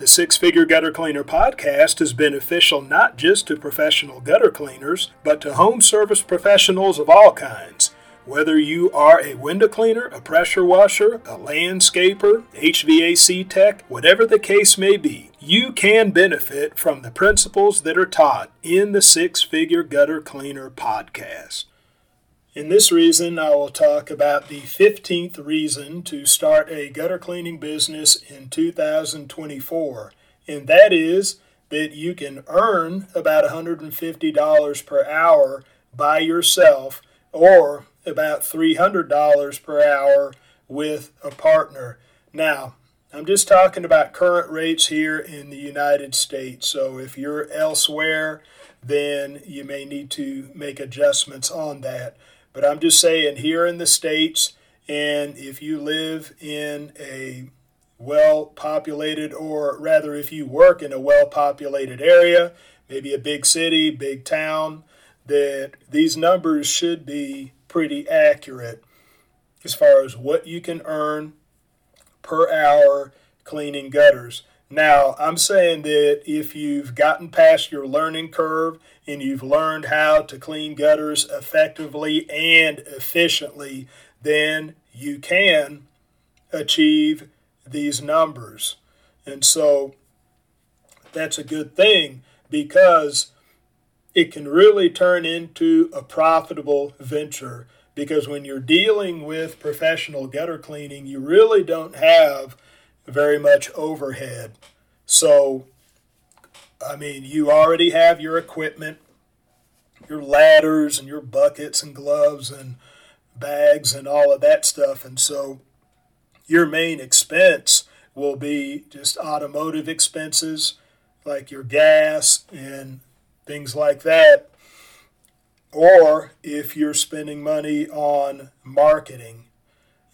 The Six Figure Gutter Cleaner podcast is beneficial not just to professional gutter cleaners, but to home service professionals of all kinds. Whether you are a window cleaner, a pressure washer, a landscaper, HVAC tech, whatever the case may be, you can benefit from the principles that are taught in the Six Figure Gutter Cleaner podcast. In this reason, I will talk about the 15th reason to start a gutter cleaning business in 2024, and that is that you can earn about $150 per hour by yourself or about $300 per hour with a partner. Now, I'm just talking about current rates here in the United States. So if you're elsewhere, then you may need to make adjustments on that. But I'm just saying, here in the States, and if you live in a well populated, or rather, if you work in a well populated area, maybe a big city, big town, that these numbers should be pretty accurate as far as what you can earn per hour cleaning gutters. Now, I'm saying that if you've gotten past your learning curve and you've learned how to clean gutters effectively and efficiently, then you can achieve these numbers. And so that's a good thing because it can really turn into a profitable venture. Because when you're dealing with professional gutter cleaning, you really don't have very much overhead. So, I mean, you already have your equipment, your ladders and your buckets and gloves and bags and all of that stuff. And so, your main expense will be just automotive expenses like your gas and things like that. Or if you're spending money on marketing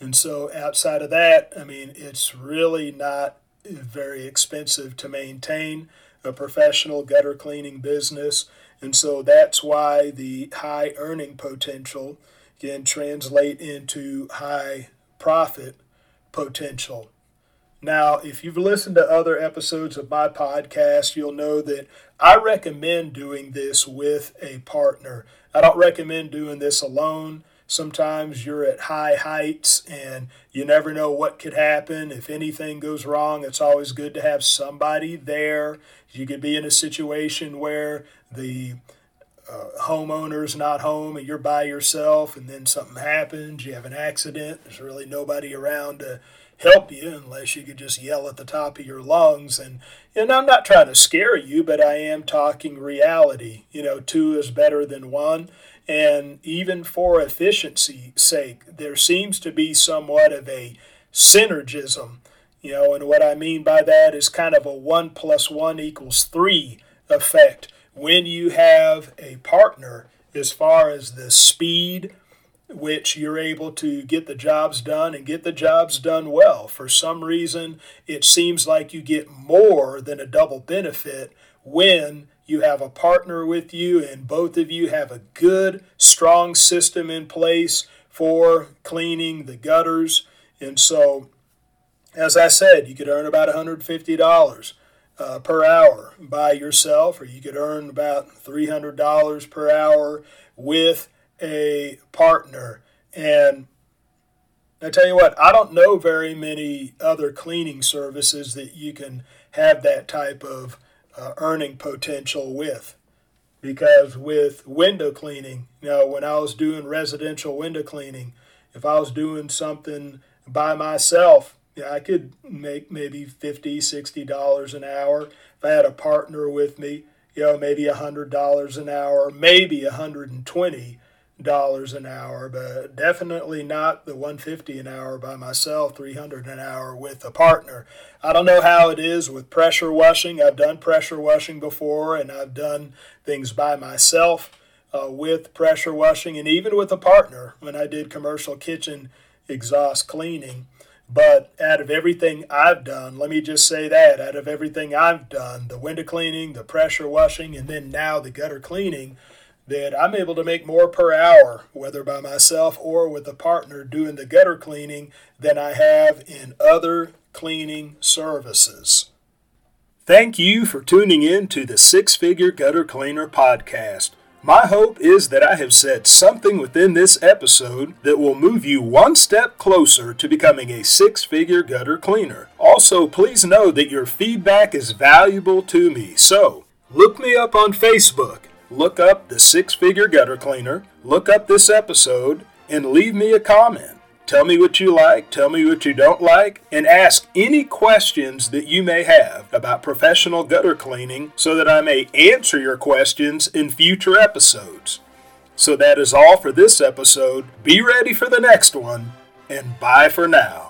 and so outside of that, I mean, it's really not very expensive to maintain a professional gutter cleaning business. And so that's why the high earning potential can translate into high profit potential. Now, if you've listened to other episodes of my podcast, you'll know that I recommend doing this with a partner. I don't recommend doing this alone. Sometimes you're at high heights and you never know what could happen. If anything goes wrong, it's always good to have somebody there. You could be in a situation where the uh, homeowner's not home and you're by yourself, and then something happens, you have an accident, there's really nobody around to help you unless you could just yell at the top of your lungs. And, and I'm not trying to scare you, but I am talking reality. You know, two is better than one. And even for efficiency's sake, there seems to be somewhat of a synergism. You know, and what I mean by that is kind of a one plus one equals three effect when you have a partner as far as the speed which you're able to get the jobs done and get the jobs done well. For some reason, it seems like you get more than a double benefit when you have a partner with you and both of you have a good, strong system in place for cleaning the gutters. And so, as I said, you could earn about $150 uh, per hour by yourself, or you could earn about $300 per hour with a partner. And I tell you what, I don't know very many other cleaning services that you can have that type of uh, earning potential with. Because with window cleaning, you know, when I was doing residential window cleaning, if I was doing something by myself, yeah, I could make maybe $50, $60 an hour. If I had a partner with me, you know, maybe $100 an hour, maybe 120 dollars an hour, but definitely not the 150 an hour by myself, 300 an hour with a partner. I don't know how it is with pressure washing. I've done pressure washing before, and I've done things by myself uh, with pressure washing, and even with a partner when I did commercial kitchen exhaust cleaning. But out of everything I've done, let me just say that out of everything I've done, the window cleaning, the pressure washing, and then now the gutter cleaning that I'm able to make more per hour, whether by myself or with a partner doing the gutter cleaning, than I have in other cleaning services. Thank you for tuning in to the Six Figure Gutter Cleaner podcast. My hope is that I have said something within this episode that will move you one step closer to becoming a six figure gutter cleaner. Also, please know that your feedback is valuable to me, so look me up on Facebook look up the Six Figure Gutter Cleaner, look up this episode, and leave me a comment. Tell me what you like, tell me what you don't like, and ask any questions that you may have about professional gutter cleaning so that I may answer your questions in future episodes. So that is all for this episode. Be ready for the next one, and bye for now.